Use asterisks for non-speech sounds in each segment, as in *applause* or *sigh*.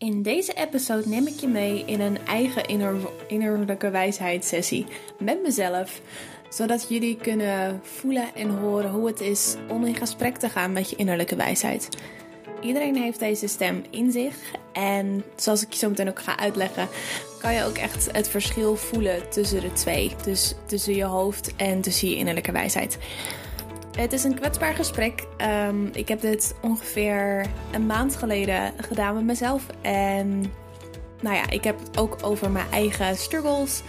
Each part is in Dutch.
In deze episode neem ik je mee in een eigen inner, innerlijke wijsheidssessie met mezelf, zodat jullie kunnen voelen en horen hoe het is om in gesprek te gaan met je innerlijke wijsheid. Iedereen heeft deze stem in zich en zoals ik je zo meteen ook ga uitleggen, kan je ook echt het verschil voelen tussen de twee. Dus tussen je hoofd en tussen je innerlijke wijsheid. Het is een kwetsbaar gesprek. Ehm, ik heb dit ongeveer een maand geleden gedaan met mezelf. En nou ja, ik heb het ook over mijn eigen struggles.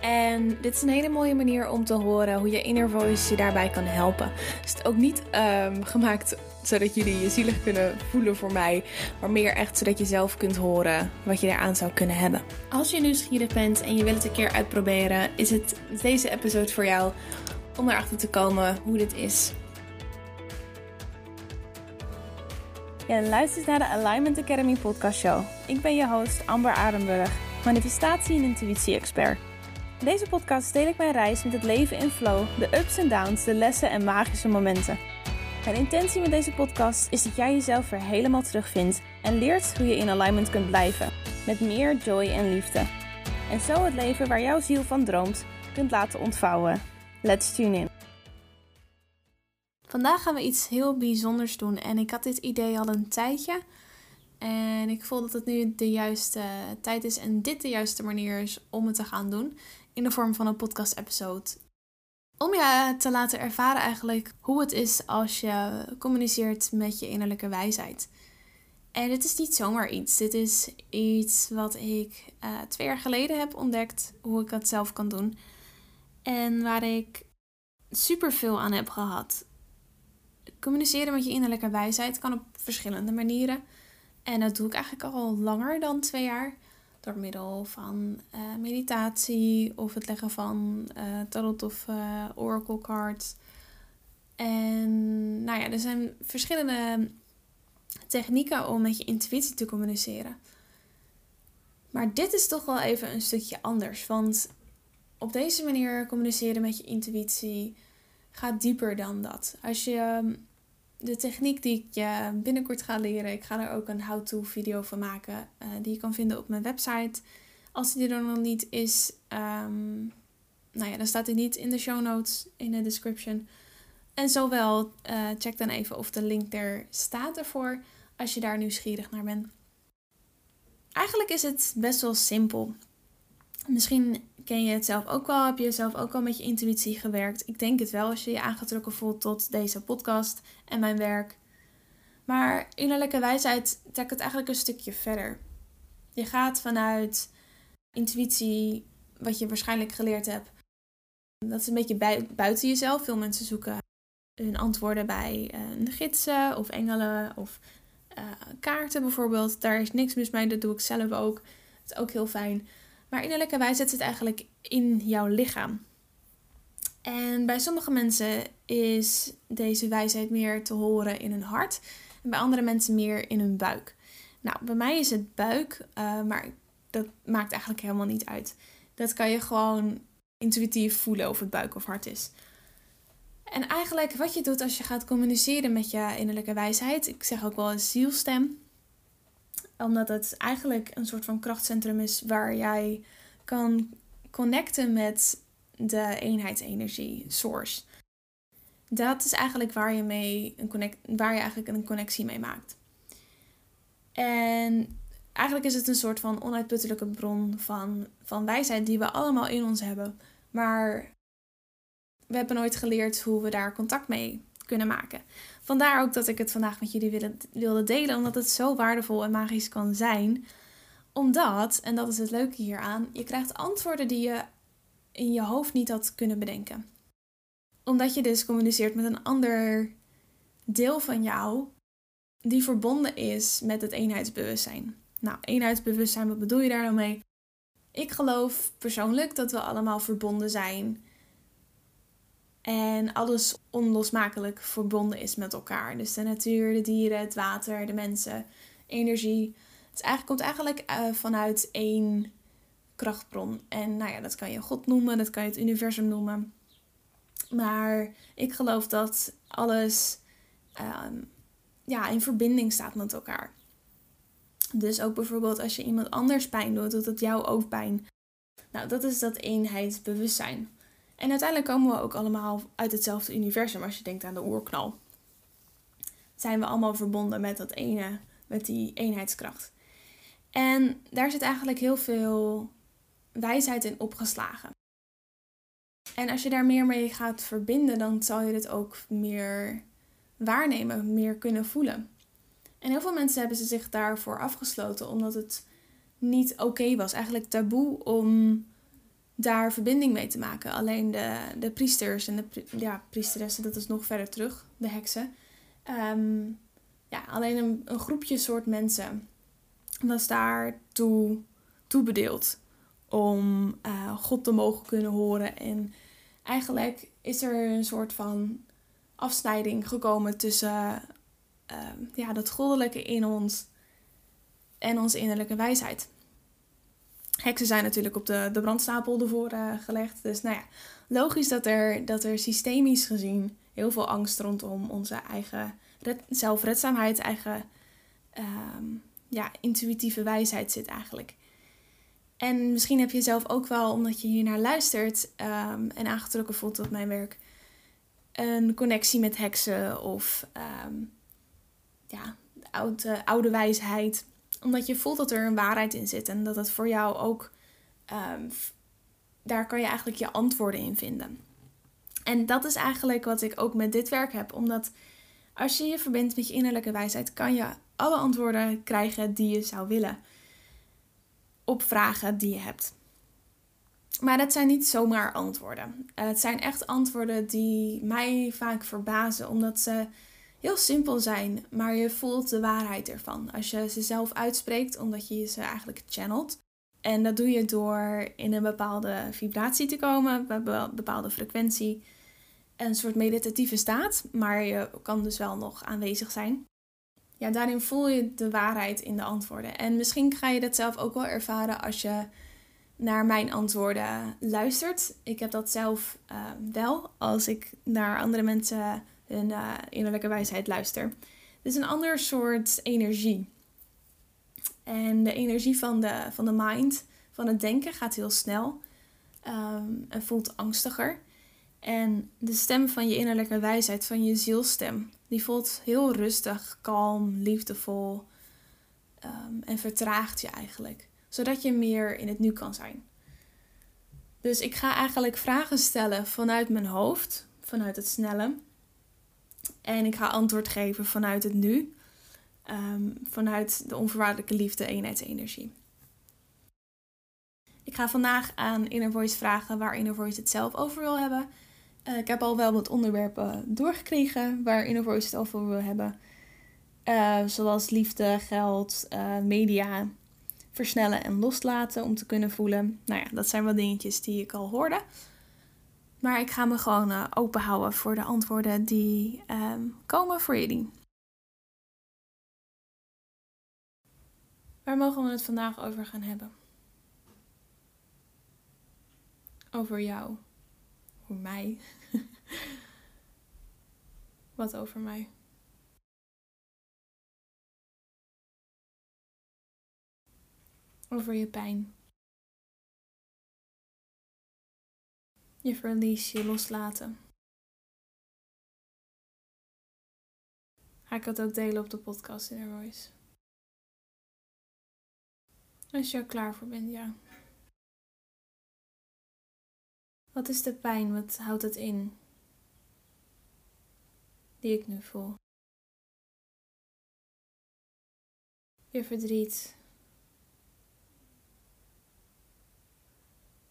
En dit is een hele mooie manier om te horen hoe je inner voice je daarbij kan helpen. Het is ook niet um, gemaakt zodat jullie je zielig kunnen voelen voor mij, maar meer echt zodat je zelf kunt horen wat je eraan zou kunnen hebben. Als je nieuwsgierig bent en je wilt het een keer uitproberen, is het deze episode voor jou om erachter te komen hoe dit is. Je luistert naar de Alignment Academy podcast show. Ik ben je host Amber Arenburg, manifestatie- en intuïtie-expert. In deze podcast deel ik mijn reis met het leven in flow, de ups en downs, de lessen en magische momenten. Mijn intentie met deze podcast is dat jij jezelf weer helemaal terugvindt en leert hoe je in alignment kunt blijven, met meer joy en liefde. En zo het leven waar jouw ziel van droomt kunt laten ontvouwen. Let's tune in. Vandaag gaan we iets heel bijzonders doen en ik had dit idee al een tijdje. En ik voel dat het nu de juiste tijd is en dit de juiste manier is om het te gaan doen. In de vorm van een podcast-episode. Om je te laten ervaren eigenlijk hoe het is als je communiceert met je innerlijke wijsheid. En dit is niet zomaar iets. Dit is iets wat ik uh, twee jaar geleden heb ontdekt. Hoe ik dat zelf kan doen. En waar ik super veel aan heb gehad. Communiceren met je innerlijke wijsheid kan op verschillende manieren. En dat doe ik eigenlijk al langer dan twee jaar. Door middel van uh, meditatie of het leggen van uh, tarot of uh, oracle cards. En nou ja, er zijn verschillende technieken om met je intuïtie te communiceren. Maar dit is toch wel even een stukje anders. Want op deze manier communiceren met je intuïtie gaat dieper dan dat. Als je ehm, de techniek die ik je binnenkort ga leren, ik ga er ook een how-to video van maken, uh, die je kan vinden op mijn website. Als die er nog niet is, um, nou ja, dan staat hij niet in de show notes, in de description. En zowel, uh, check dan even of de link er staat ervoor, als je daar nieuwsgierig naar bent. Eigenlijk is het best wel simpel. Misschien ken je het zelf ook wel. Heb je zelf ook al met je intuïtie gewerkt? Ik denk het wel als je je aangetrokken voelt tot deze podcast en mijn werk. Maar innerlijke wijsheid trekt het eigenlijk een stukje verder. Je gaat vanuit intuïtie, wat je waarschijnlijk geleerd hebt. Dat is een beetje buiten jezelf. Veel mensen zoeken hun antwoorden bij uh, gidsen of engelen of uh, kaarten bijvoorbeeld. Daar is niks mis mee, dat doe ik zelf ook. Het is ook heel fijn. Maar innerlijke wijsheid zit eigenlijk in jouw lichaam. En bij sommige mensen is deze wijsheid meer te horen in hun hart. En bij andere mensen meer in hun buik. Nou, bij mij is het buik, uh, maar dat maakt eigenlijk helemaal niet uit. Dat kan je gewoon intuïtief voelen of het buik of hart is. En eigenlijk wat je doet als je gaat communiceren met je innerlijke wijsheid, ik zeg ook wel een zielstem, omdat het eigenlijk een soort van krachtcentrum is waar jij kan connecten met de eenheidsenergie source. Dat is eigenlijk waar je, mee een connect, waar je eigenlijk een connectie mee maakt. En eigenlijk is het een soort van onuitputtelijke bron van, van wijsheid die we allemaal in ons hebben. Maar we hebben nooit geleerd hoe we daar contact mee kunnen maken. Vandaar ook dat ik het vandaag met jullie wilde, delen, omdat het zo waardevol en magisch kan zijn. Omdat, en dat is het leuke hieraan, je krijgt antwoorden die je in je hoofd niet had kunnen bedenken. Omdat je dus communiceert met een ander deel van jou die verbonden is met het eenheidsbewustzijn. Nou, eenheidsbewustzijn, wat bedoel je daar dan mee? Ik geloof persoonlijk dat we allemaal verbonden zijn en alles onlosmakelijk verbonden is met elkaar. Dus de natuur, de dieren, het water, de mensen, energie. Het eigenlijk, komt eigenlijk uh, vanuit één krachtbron. En nou ja, dat kan je God noemen, dat kan je het universum noemen. Maar ik geloof dat alles um, ja, in verbinding staat met elkaar. Dus ook bijvoorbeeld als je iemand anders pijn doet, doet het jou ook pijn. Nou, dat is dat eenheidsbewustzijn. En uiteindelijk komen we ook allemaal uit hetzelfde universum als je denkt aan de oerknal. Zijn we allemaal verbonden met dat ene, met die eenheidskracht. En daar zit eigenlijk heel veel wijsheid in opgeslagen. En als je daar meer mee gaat verbinden, dan zal je het ook meer waarnemen, meer kunnen voelen. En heel veel mensen hebben ze zich daarvoor afgesloten omdat het niet oké was. Eigenlijk taboe om daar verbinding mee te maken. Alleen de, de priesters en de ja, priesteressen, dat is nog verder terug, de heksen. Ehm, ja, alleen een, een groepje soort mensen was daartoe toebedeeld om uh, God te mogen kunnen horen. En eigenlijk is er een soort van afsnijding gekomen tussen uh, ja, dat goddelijke in ons en onze innerlijke wijsheid. Heksen zijn natuurlijk op de, de brandstapel ervoor uh, gelegd. Dus nou ja, logisch dat er, dat er systemisch gezien heel veel angst rondom onze eigen red, zelfredzaamheid, eigen ehm, ja, intuïtieve wijsheid zit eigenlijk. En misschien heb je zelf ook wel, omdat je hier naar luistert um, en aangetrokken voelt tot mijn werk, een connectie met heksen of um, ja, oude, oude wijsheid. Omdat je voelt dat er een waarheid in zit en dat het voor jou ook, um, daar kan je eigenlijk je antwoorden in vinden. En dat is eigenlijk wat ik ook met dit werk heb, omdat als je je verbindt met je innerlijke wijsheid, kan je alle antwoorden krijgen die je zou willen op vragen die je hebt. Maar dat zijn niet zomaar antwoorden. het zijn echt antwoorden die mij vaak verbazen, omdat ze heel simpel zijn, maar je voelt de waarheid ervan. Als je ze zelf uitspreekt, omdat je ze eigenlijk channelt. En dat doe je door in een bepaalde vibratie te komen, een bepaalde frequentie. Een soort meditatieve staat, maar je kan dus wel nog aanwezig zijn. Ja, daarin voel je de waarheid in de antwoorden. En misschien ga je dat zelf ook wel ervaren als je naar mijn antwoorden luistert. Ik heb dat zelf uh, wel als ik naar andere mensen hun uh, innerlijke wijsheid luister. Het is een ander soort energie. En de energie van de, van de mind, van het denken, gaat heel snel um, en voelt angstiger. En de stem van je innerlijke wijsheid, van je zielstem, die voelt heel rustig, kalm, liefdevol um, en vertraagt je eigenlijk. Zodat je meer in het nu kan zijn. Dus ik ga eigenlijk vragen stellen vanuit mijn hoofd, vanuit het snelle. En ik ga antwoord geven vanuit het nu, um, vanuit de onvoorwaardelijke liefde, eenheidsenergie. Ik ga vandaag aan Inner Voice vragen waar Inner Voice het zelf over wil hebben. Uh, ik heb al wel wat onderwerpen doorgekregen waar Inner Voice het over wil hebben. Uh, zoals liefde, geld, uh, media, versnellen en loslaten om te kunnen voelen. Nou ja, dat zijn wel dingetjes die ik al hoorde. Maar ik ga me gewoon uh, open houden voor de antwoorden die um, komen voor jullie. Waar mogen we het vandaag over gaan hebben? Over jou. Over mij. *laughs* Wat over mij? Over je pijn. Je verlies, je loslaten. Ga ik het ook delen op de podcast in Voice. Als je er klaar voor bent, ja. Wat is de pijn? Wat houdt het in? Die ik nu voel. Je verdriet,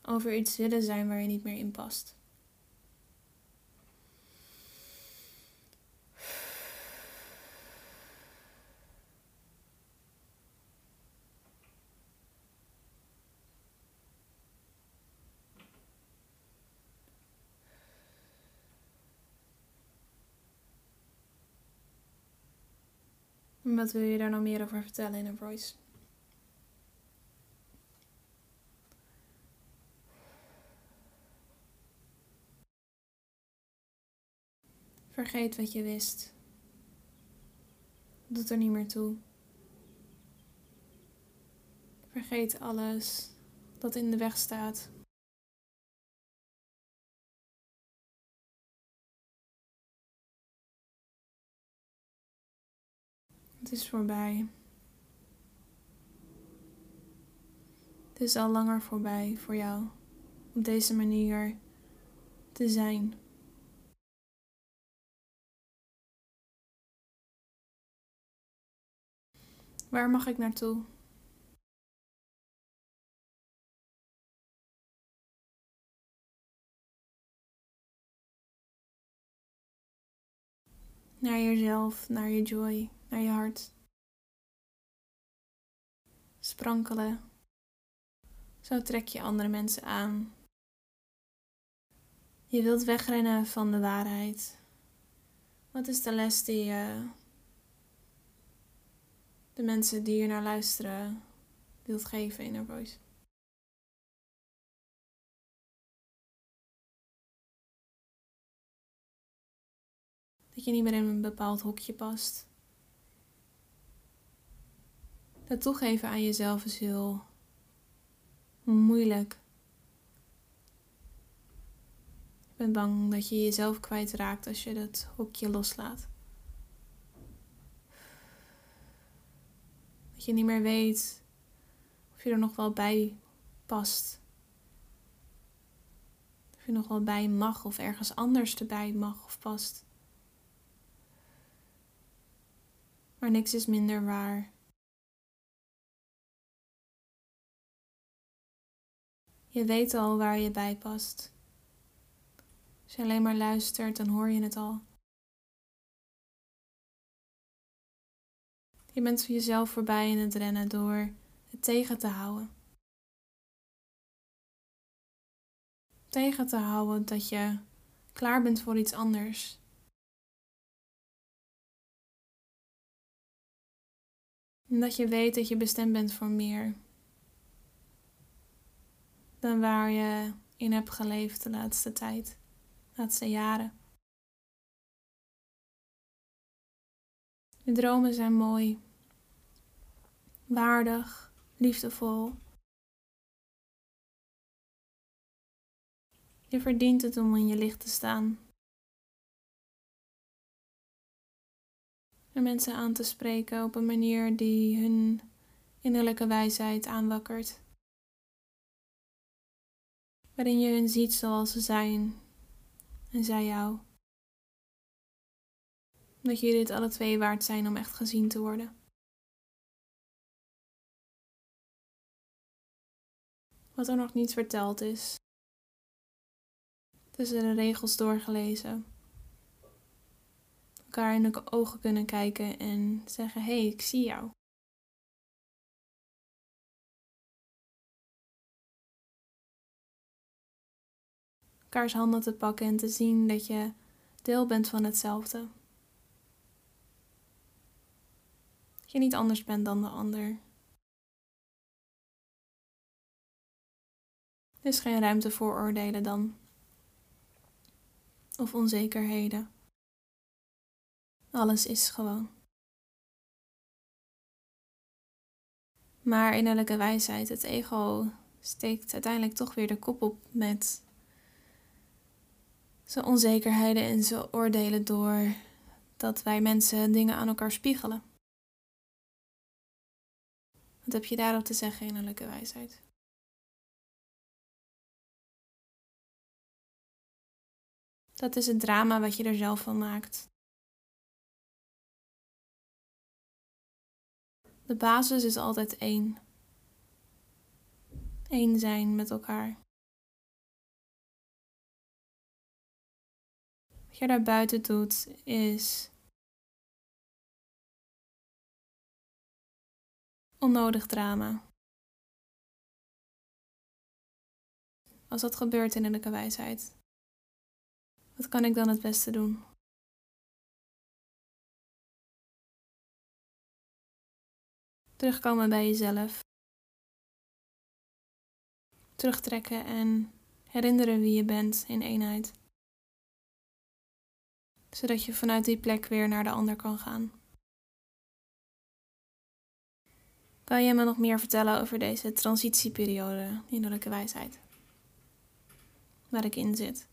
over iets willen zijn waar je niet meer in past. Wat wil je daar nog meer over vertellen in een voice? Vergeet wat je wist. Doet er niet meer toe. Vergeet alles dat in de weg staat. Het is voorbij. Het is al langer voorbij voor jou op deze manier te zijn. Waar mag ik naartoe? Naar jezelf, naar je joy, naar je hart. Sprankelen. Zo trek je andere mensen aan. Je wilt wegrennen van de waarheid. Wat is de les die je de mensen die hier naar luisteren wilt geven in haar voice? Dat je niet meer in een bepaald hokje past. Dat toegeven aan jezelf is heel moeilijk. Ik ben bang dat je jezelf kwijtraakt als je dat hokje loslaat. Dat je niet meer weet of je er nog wel bij past. Of je nog wel bij mag of ergens anders erbij mag of past. Maar niks is minder waar. Je weet al waar je bij past. Als je alleen maar luistert, dan hoor je het al. Je bent jezelf voorbij in het rennen door het tegen te houden. Tegen te houden dat je klaar bent voor iets anders. En dat je weet dat je bestemd bent voor meer dan waar je in hebt geleefd de laatste tijd, de laatste jaren. Je dromen zijn mooi, waardig, liefdevol. Je verdient het om in je licht te staan. En mensen aan te spreken op een manier die hun innerlijke wijsheid aanwakkert waarin je hun ziet zoals ze zijn en zij jou. Dat jullie het alle twee waard zijn om echt gezien te worden. Wat er nog niet verteld is. Tussen de regels doorgelezen. Elkaar in de ogen kunnen kijken en zeggen: Hé, hey, ik zie jou. elkaars handen te pakken en te zien dat je deel bent van hetzelfde. Dat je niet anders bent dan de ander. Er is geen ruimte voor oordelen dan. Of onzekerheden. Alles is gewoon. Maar innerlijke wijsheid, het ego, steekt uiteindelijk toch weer de kop op met zijn onzekerheden en zijn oordelen door dat wij mensen dingen aan elkaar spiegelen. Wat heb je daarop te zeggen, innerlijke wijsheid? Dat is het drama wat je er zelf van maakt. De basis is altijd één. Eén zijn met elkaar. Wat je daar buiten doet is onnodig drama. Als dat gebeurt in innerlijke wijsheid, wat kan ik dan het beste doen? Terugkomen bij jezelf. Terugtrekken en herinneren wie je bent in eenheid zodat je vanuit die plek weer naar de ander kan gaan. Kan je me nog meer vertellen over deze transitieperiode innerlijke wijsheid? Waar ik in zit.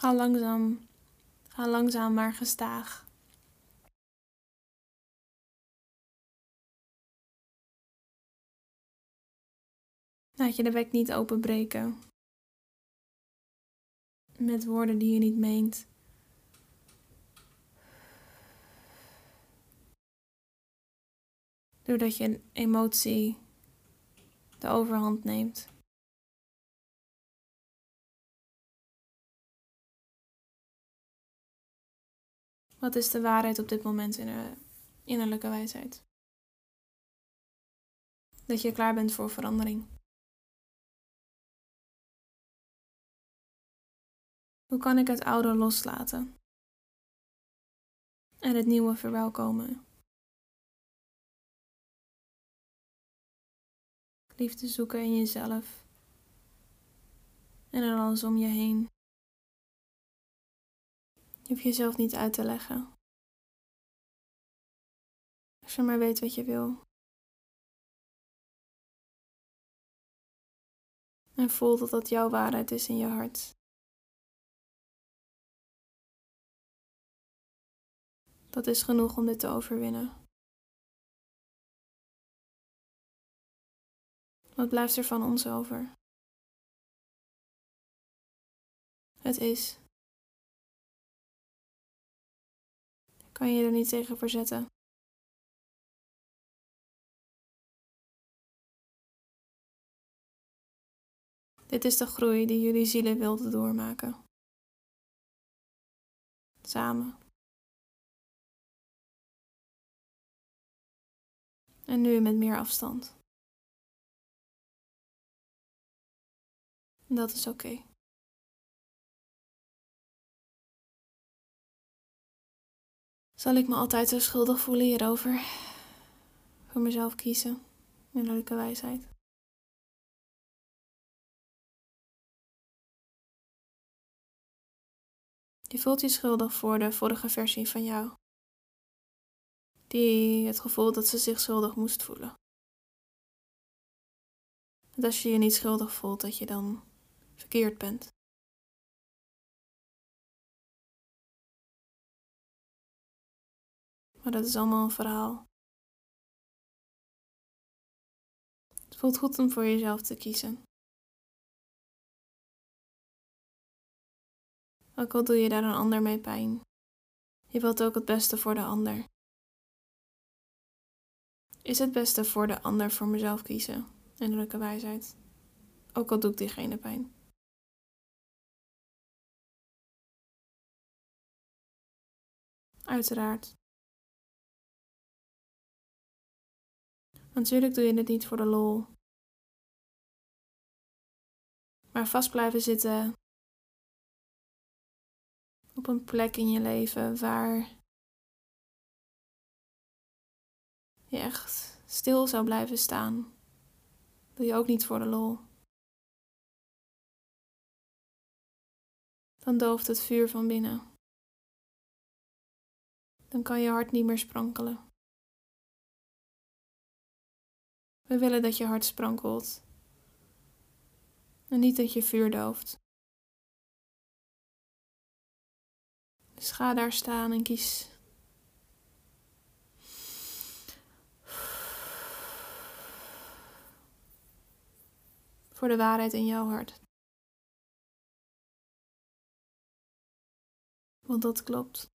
Ga langzaam, ga langzaam maar gestaag. Laat je de bek niet openbreken met woorden die je niet meent. Doordat je een emotie de overhand neemt. Wat is de waarheid op dit moment in de innerlijke wijsheid? Dat je klaar bent voor verandering. Hoe kan ik het oude loslaten en het nieuwe verwelkomen? Liefde zoeken in jezelf en in alles om je heen. Je hoeft jezelf niet uit te leggen. Als je maar weet wat je wil. En voel dat dat jouw waarheid is in je hart. Dat is genoeg om dit te overwinnen. Wat blijft er van ons over? Het is. Kan je er niet tegen verzetten? Dit is de groei die jullie zielen wilden doormaken. Samen. En nu met meer afstand. Dat is oké. Zal ik me altijd zo schuldig voelen hierover? Voor mezelf kiezen. Innerlijke wijsheid. Je voelt je schuldig voor de vorige versie van jou die het gevoel dat ze zich schuldig moest voelen. Dat als je je niet schuldig voelt, dat je dan verkeerd bent. Maar dat is allemaal een verhaal. Het voelt goed om voor jezelf te kiezen. Ook al doe je daar een ander mee pijn. Je wilt ook het beste voor de ander. Is het beste voor de ander voor mezelf kiezen? Innerlijke wijsheid. Ook al doe ik diegene pijn. Uiteraard. Natuurlijk doe je het niet voor de lol. Maar vast blijven zitten op een plek in je leven waar je echt stil zou blijven staan, doe je ook niet voor de lol. Dan dooft het vuur van binnen. Dan kan je hart niet meer sprankelen. We willen dat je hart sprankelt en niet dat je vuur dooft. Dus ga daar staan en kies voor de waarheid in jouw hart. Want dat klopt.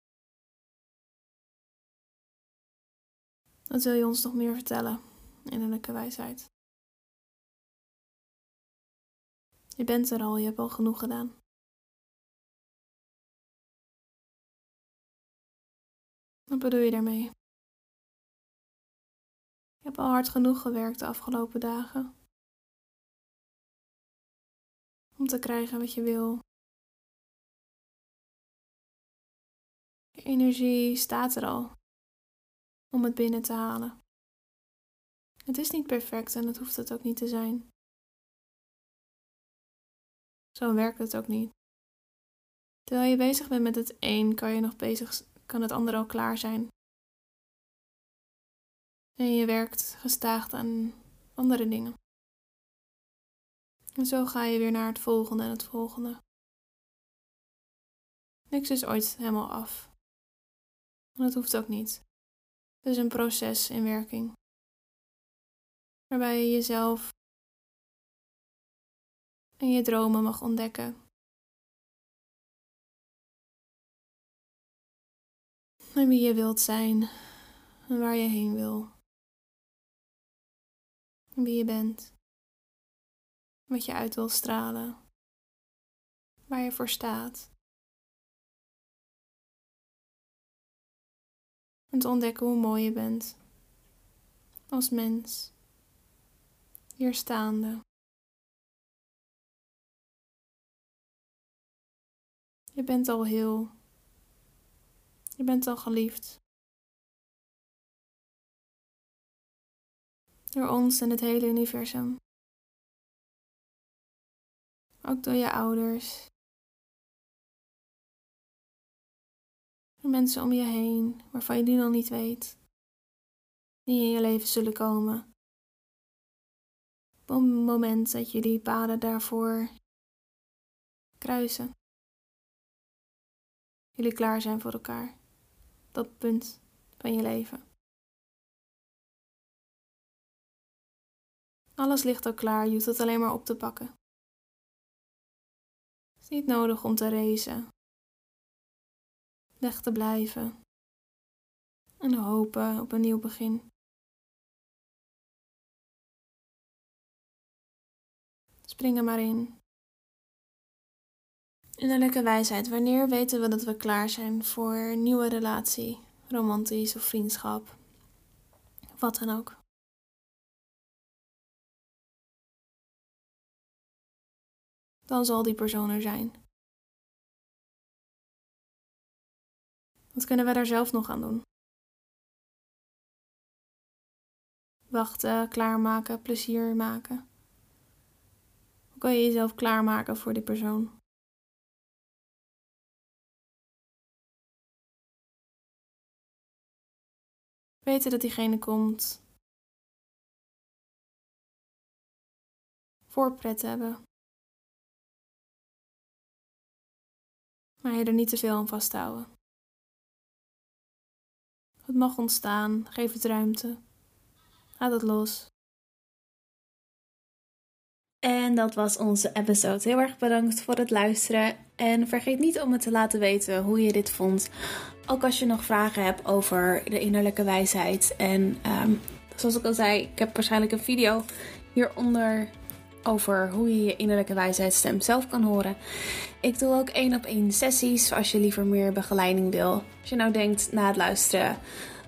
Wat wil je ons nog meer vertellen, innerlijke wijsheid? Je bent er al, je hebt al genoeg gedaan. Wat bedoel je daarmee? Je hebt al hard genoeg gewerkt de afgelopen dagen. om te krijgen wat je wil. Je energie staat er al om het binnen te halen. Het is niet perfect en dat hoeft het ook niet te zijn. Zo werkt het ook niet. Terwijl je bezig bent met het een, kan je nog bezig, kan het ander al klaar zijn. En je werkt gestaagd aan andere dingen. En zo ga je weer naar het volgende en het volgende. Niks is ooit helemaal af. En dat hoeft ook niet. Het is een proces in werking. Waarbij je jezelf en je dromen mag ontdekken. En wie je wilt zijn en waar je heen wil. En wie je bent. Wat je uit wil stralen. Waar je voor staat. En te ontdekken hoe mooi je bent. Als mens. Hier staande. Je bent al heel. Je bent al geliefd. Door ons en het hele universum. Ook door je ouders. De mensen om je heen waarvan je nu nog niet weet. Die in je leven zullen komen. Moment dat jullie paden daarvoor kruisen. Jullie klaar zijn voor elkaar. Dat punt van je leven. Alles ligt al klaar, je hoeft het alleen maar op te pakken. Het is niet nodig om te racen. Weg te blijven. En hopen op een nieuw begin. Spring maar in. Innerlijke wijsheid. Wanneer weten we dat we klaar zijn voor een nieuwe relatie, romantisch of vriendschap? Wat dan ook. Dan zal die persoon er zijn. Wat kunnen we daar zelf nog aan doen? Wachten, klaarmaken, plezier maken. Kan je jezelf klaarmaken voor die persoon? Weten dat diegene komt. Voorpret hebben. Maar je er niet te veel aan vasthouden. Het mag ontstaan, geef het ruimte. Laat het los. En dat was onze episode. Heel erg bedankt voor het luisteren. En vergeet niet om me te laten weten hoe je dit vond. Ook als je nog vragen hebt over de innerlijke wijsheid. En um, zoals ik al zei, ik heb waarschijnlijk een video hieronder over hoe je je innerlijke wijsheidsstem zelf kan horen. Ik doe ook één op één sessies als je liever meer begeleiding wil. Als je nou denkt na het luisteren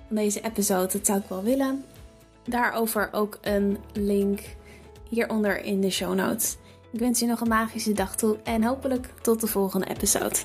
van deze episode, dat zou ik wel willen. Daarover ook een link hieronder in de show notes. Ik wens je nog een magische dag toe en hopelijk tot de volgende episode.